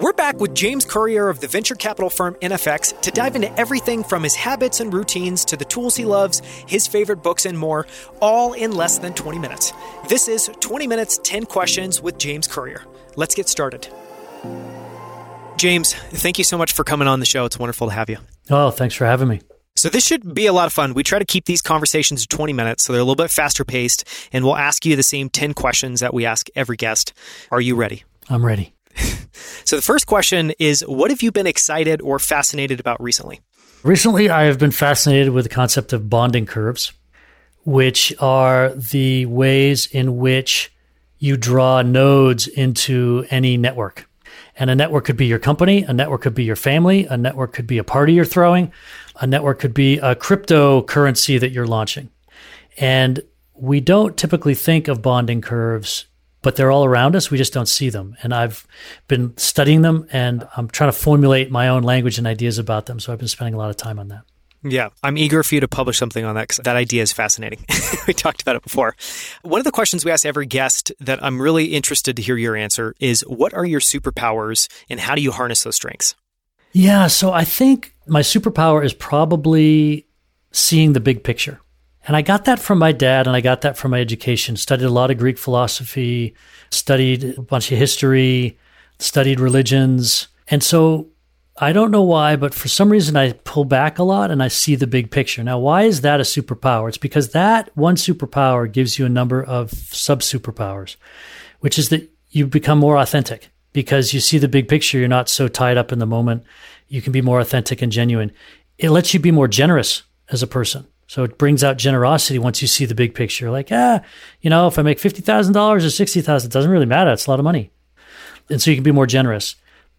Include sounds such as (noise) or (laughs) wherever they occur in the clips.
We're back with James Currier of the venture capital firm NFX to dive into everything from his habits and routines to the tools he loves, his favorite books, and more, all in less than 20 minutes. This is 20 Minutes, 10 Questions with James Currier. Let's get started. James, thank you so much for coming on the show. It's wonderful to have you. Oh, thanks for having me. So this should be a lot of fun. We try to keep these conversations to 20 minutes, so they're a little bit faster paced, and we'll ask you the same 10 questions that we ask every guest. Are you ready? I'm ready. (laughs) So the first question is what have you been excited or fascinated about recently? Recently, I have been fascinated with the concept of bonding curves, which are the ways in which you draw nodes into any network. And a network could be your company, a network could be your family, a network could be a party you're throwing, a network could be a cryptocurrency that you're launching. And we don't typically think of bonding curves but they're all around us. We just don't see them. And I've been studying them and I'm trying to formulate my own language and ideas about them. So I've been spending a lot of time on that. Yeah, I'm eager for you to publish something on that because that idea is fascinating. (laughs) we talked about it before. One of the questions we ask every guest that I'm really interested to hear your answer is what are your superpowers and how do you harness those strengths? Yeah, so I think my superpower is probably seeing the big picture. And I got that from my dad and I got that from my education. Studied a lot of Greek philosophy, studied a bunch of history, studied religions. And so I don't know why, but for some reason I pull back a lot and I see the big picture. Now, why is that a superpower? It's because that one superpower gives you a number of sub superpowers, which is that you become more authentic because you see the big picture. You're not so tied up in the moment. You can be more authentic and genuine. It lets you be more generous as a person. So it brings out generosity once you see the big picture. Like, ah, you know, if I make fifty thousand dollars or sixty thousand, it doesn't really matter. It's a lot of money, and so you can be more generous.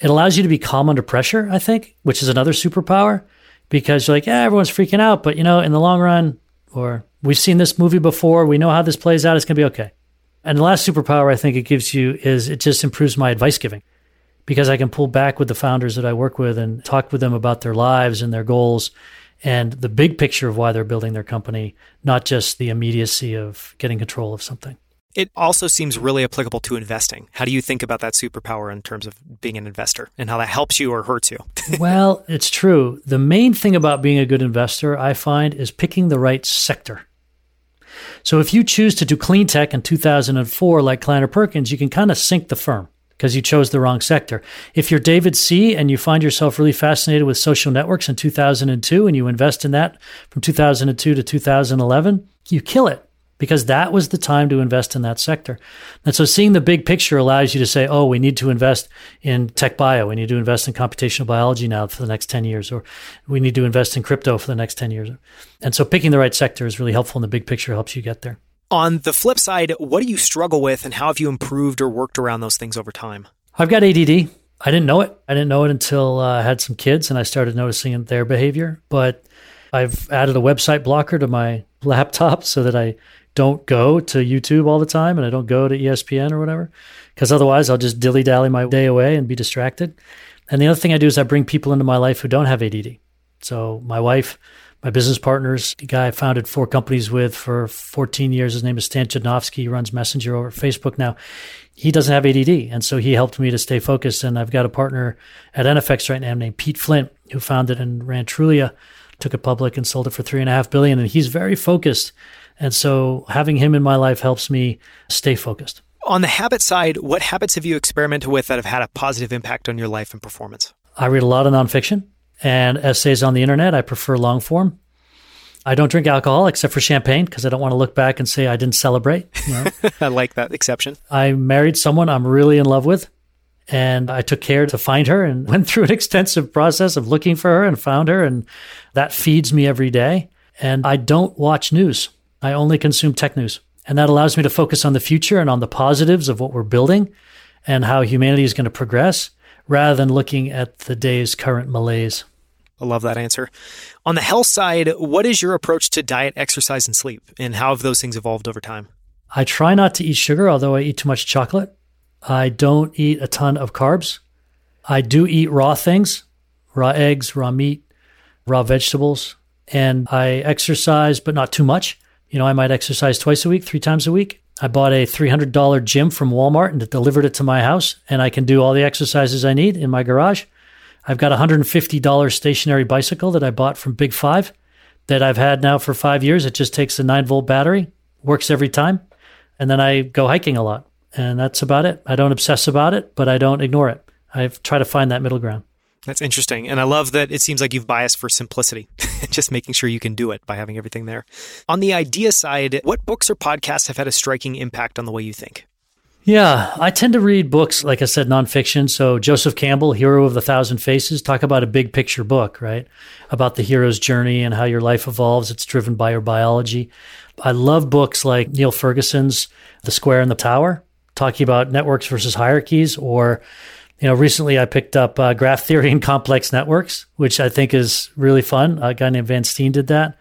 It allows you to be calm under pressure. I think, which is another superpower, because you're like, yeah, everyone's freaking out, but you know, in the long run, or we've seen this movie before, we know how this plays out. It's gonna be okay. And the last superpower I think it gives you is it just improves my advice giving because I can pull back with the founders that I work with and talk with them about their lives and their goals and the big picture of why they're building their company, not just the immediacy of getting control of something. It also seems really applicable to investing. How do you think about that superpower in terms of being an investor and how that helps you or hurts you? (laughs) well, it's true. The main thing about being a good investor, I find, is picking the right sector. So if you choose to do clean tech in 2004, like Kleiner Perkins, you can kind of sink the firm because you chose the wrong sector. If you're David Sze and you find yourself really fascinated with social networks in 2002 and you invest in that from 2002 to 2011, you kill it because that was the time to invest in that sector. And so seeing the big picture allows you to say, oh, we need to invest in tech bio. We need to invest in computational biology now for the next 10 years, or we need to invest in crypto for the next 10 years. And so picking the right sector is really helpful and the big picture helps you get there. On the flip side, what do you struggle with and how have you improved or worked around those things over time? I've got ADD. I didn't know it. I didn't know it until uh, I had some kids and I started noticing their behavior. But I've added a website blocker to my (laughs) laptop so that I don't go to YouTube all the time and I don't go to ESPN or whatever, because otherwise I'll just dilly dally my day away and be distracted. And the other thing I do is I bring people into my life who don't have ADD. So my wife my business partners, the guy I founded four companies with for 14 years. His name is Stan Chudnovsky. He runs Messenger over Facebook now. He doesn't have ADD. And so he helped me to stay focused. And I've got a partner at NFX right now named Pete Flint, who founded and ran Trulia, took it public and sold it for three and a half billion. And he's very focused. And so having him in my life helps me stay focused. On the habit side, what habits have you experimented with that have had a positive impact on your life and performance? I read a lot of nonfiction and essays on the internet. I prefer long form. I don't drink alcohol except for champagne because I don't want to look back and say I didn't celebrate. You know? (laughs) I like that exception. I married someone I'm really in love with, and I took care to find her and (laughs) went through an extensive process of looking for her and found her, and that feeds me every day. And I don't watch news. I only consume tech news. And that allows me to focus on the future and on the positives of what we're building and how humanity is going to progress rather than looking at the day's current malaise. I love that answer. On the health side, what is your approach to diet, exercise, and sleep? And how have those things evolved over time? I try not to eat sugar, although I eat too much chocolate. I don't eat a ton of carbs. I do eat raw things, raw eggs, raw meat, raw vegetables. And I exercise, but not too much. You know, I might exercise twice a week, three times a week. I bought a $300 gym from Walmart and it delivered it to my house, and I can do all the exercises I need in my garage. I've got a $150 stationary bicycle that I bought from Big Five that I've had now for five years. It just takes a nine volt battery, works every time. And then I go hiking a lot. And that's about it. I don't obsess about it, but I don't ignore it. I try to find that middle ground. That's interesting. And I love that it seems like you've biased for simplicity, (laughs) just making sure you can do it by having everything there. On the idea side, what books or podcasts have had a striking impact on the way you think? Yeah, I tend to read books, like I said, nonfiction. So Joseph Campbell, Hero of the Thousand Faces, talk about a big picture book, right? About the hero's journey and how your life evolves. It's driven by your biology. I love books like Niall Ferguson's The Square and the Tower, talking about networks versus hierarchies, or you know, recently I picked up uh, Graph Theory and Complex Networks, which I think is really fun. A guy named Van Steen did that.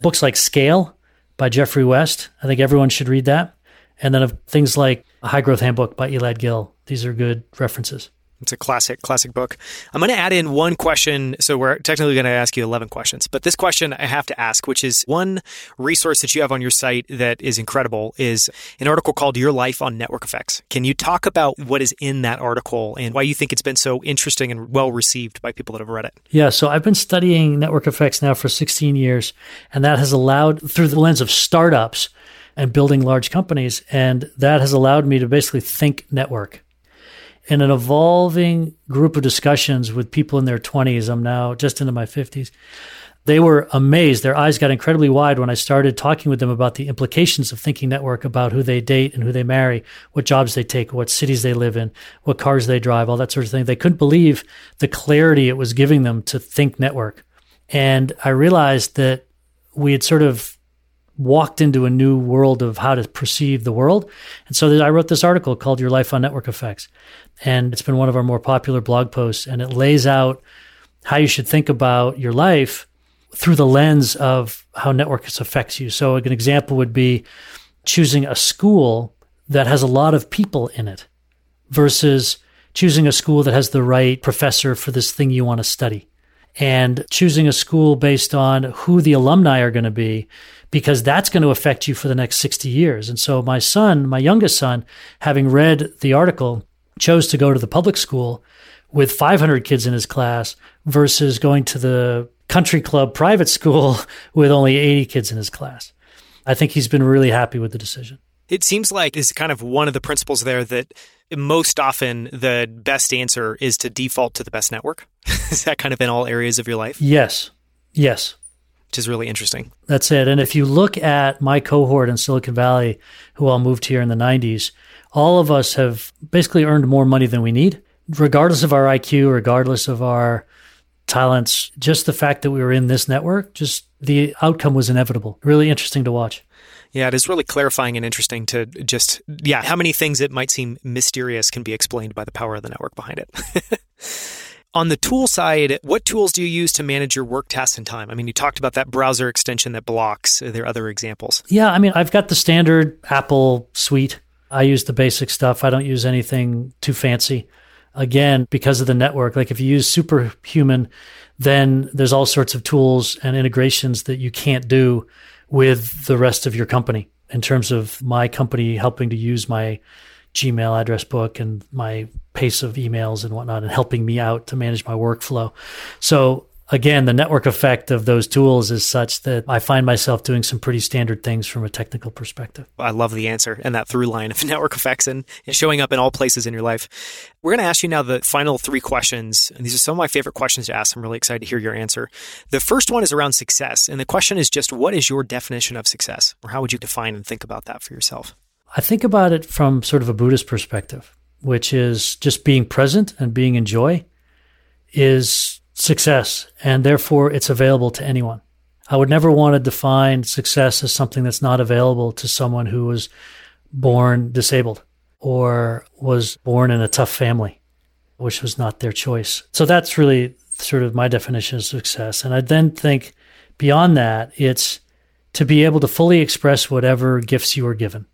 Books like Scale by Geoffrey West. I think everyone should read that. And then things like A High Growth Handbook by Elad Gil. These are good references. It's a classic, classic book. I'm going to add in one question. So we're technically going to ask you 11 questions, but this question I have to ask, which is one resource that you have on your site that is incredible is an article called Your Life on Network Effects. Can you talk about what is in that article and why you think it's been so interesting and well received by people that have read it? Yeah. So I've been studying network effects now for 16 years, and that has allowed through the lens of startups and building large companies. And that has allowed me to basically think network in an evolving group of discussions with people in their 20s. I'm now just into my 50s. They were amazed. Their eyes got incredibly wide when I started talking with them about the implications of thinking network, about who they date and who they marry, what jobs they take, what cities they live in, what cars they drive, all that sort of thing. They couldn't believe the clarity it was giving them to think network. And I realized that we had sort of walked into a new world of how to perceive the world. And so I wrote this article called Your Life on Network Effects. And it's been one of our more popular blog posts. And it lays out how you should think about your life through the lens of how networks affects you. So an example would be choosing a school that has a lot of people in it versus choosing a school that has the right professor for this thing you want to study and choosing a school based on who the alumni are going to be because that's going to affect you for the next 60 years. And so my son, my youngest son, having read the article, chose to go to the public school with 500 kids in his class versus going to the country club private (laughs) school with only 80 kids in his class. I think he's been really happy with the decision. It seems like is kind of one of the principles there that most often the best answer is to default to the best network. (laughs) is that kind of in all areas of your life? Yes. Yes. Which is really interesting. That's it. And if you look at my cohort in Silicon Valley, who all moved here in the 90s, all of us have basically earned more money than we need, regardless of our IQ, regardless of our talents. Just the fact that we were in this network, just the outcome was inevitable. Really interesting to watch. Yeah, it is really clarifying and interesting to just, yeah, how many things that might seem mysterious can be explained by the power of the network behind it. (laughs) On the tool side, what tools do you use to manage your work tasks and time? I mean, you talked about that browser extension that blocks. Are there other examples? Yeah, I mean, I've got the standard Apple suite. I use the basic stuff. I don't use anything too fancy. Again, because of the network, like if you use Superhuman, then there's all sorts of tools and integrations that you can't do with the rest of your company in terms of my company helping to use my Gmail address book and my pace of emails and whatnot and helping me out to manage my workflow. So again, the network effect of those tools is such that I find myself doing some pretty standard things from a technical perspective. I love the answer and that through line of (laughs) network effects and showing up in all places in your life. We're going to ask you now the final three questions. And these are some of my favorite questions to ask. I'm really excited to hear your answer. The first one is around success. And the question is just what is your definition of success? Or how would you define and think about that for yourself? I think about it from sort of a Buddhist perspective, which is just being present and being in joy is success, and therefore it's available to anyone. I would never want to define success as something that's not available to someone who was born disabled or was born in a tough family, which was not their choice. So that's really sort of my definition of success. And I then think beyond that, it's to be able to fully express whatever gifts you are given,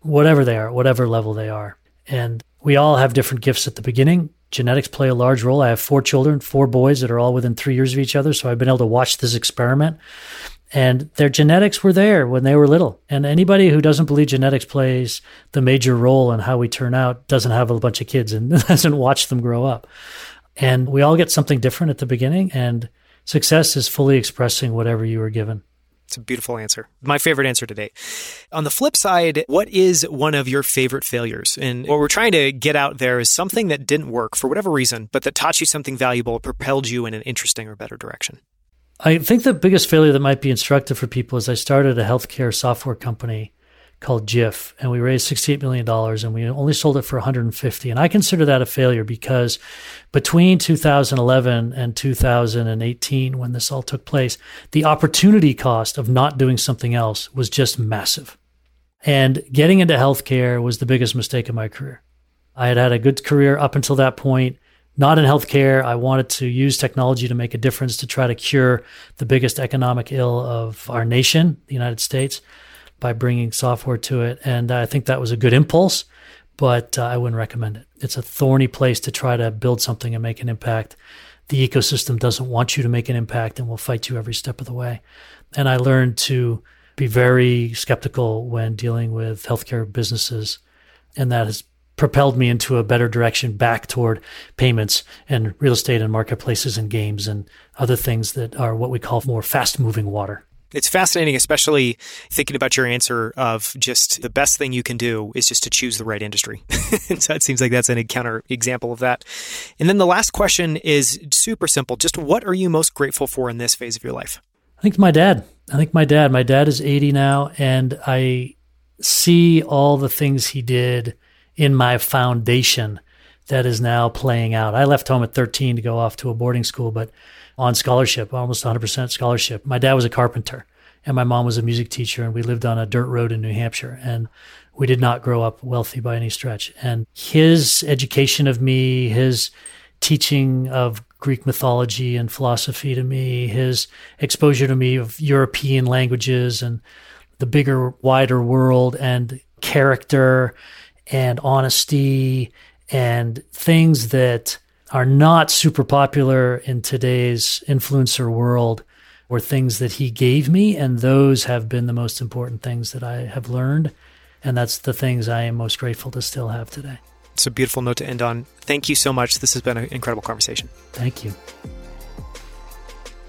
whatever they are, whatever level they are. And we all have different gifts at the beginning genetics play a large role. I have four children, four boys that are all within three years of each other. So I've been able to watch this experiment And their genetics were there when they were little. And anybody who doesn't believe genetics plays the major role in how we turn out doesn't have a bunch of kids and (laughs) doesn't watch them grow up. And we all get something different at the beginning. And success is fully expressing whatever you were given. It's a beautiful answer. My favorite answer today. On the flip side, what is one of your favorite failures? And what we're trying to get out there is something that didn't work for whatever reason, but that taught you something valuable, propelled you in an interesting or better direction. I think the biggest failure that might be instructive for people is I started a healthcare software company called Jiff, and we raised $68 million and we only sold it for 150. And I consider that a failure because between 2011 and 2018, when this all took place, the opportunity cost of not doing something else was just massive. And getting into healthcare was the biggest mistake of my career. I had had a good career up until that point, not in healthcare. I wanted to use technology to make a difference to try to cure the biggest economic ill of our nation, the United States by bringing software to it. And I think that was a good impulse, but uh, I wouldn't recommend it. It's a thorny place to try to build something and make an impact. The ecosystem doesn't want you to make an impact and will fight you every step of the way. And I learned to be very skeptical when dealing with healthcare businesses. And that has propelled me into a better direction back toward payments and real estate and marketplaces and games and other things that are what we call more fast moving water. It's fascinating, especially thinking about your answer of just the best thing you can do is just to choose the right industry. (laughs) so it seems like that's an encounter example of that. And then the last question is super simple. Just what are you most grateful for in this phase of your life? I think my dad. I think my dad. My dad is 80 now, and I see all the things he did in my foundation that is now playing out. I left home at 13 to go off to a boarding school, but on scholarship, almost 100% scholarship. My dad was a carpenter and my mom was a music teacher and we lived on a dirt road in New Hampshire and we did not grow up wealthy by any stretch. And his education of me, his teaching of Greek mythology and philosophy to me, his exposure to me of European languages and the bigger, wider world and character and honesty and things that are not super popular in today's influencer world were things that he gave me. And those have been the most important things that I have learned. And that's the things I am most grateful to still have today. It's a beautiful note to end on. Thank you so much. This has been an incredible conversation. Thank you.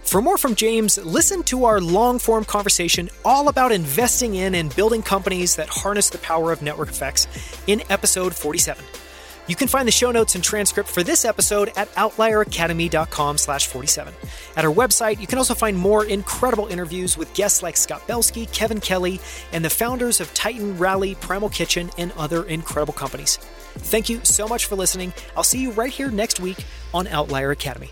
For more from James, listen to our long form conversation all about investing in and building companies that harness the power of network effects in episode 47. You can find the show notes and transcript for this episode at outlieracademy.com slash 47. At our website, you can also find more incredible interviews with guests like Scott Belsky, Kevin Kelly, and the founders of Titan, Rally, Primal Kitchen, and other incredible companies. Thank you so much for listening. I'll see you right here next week on Outlier Academy.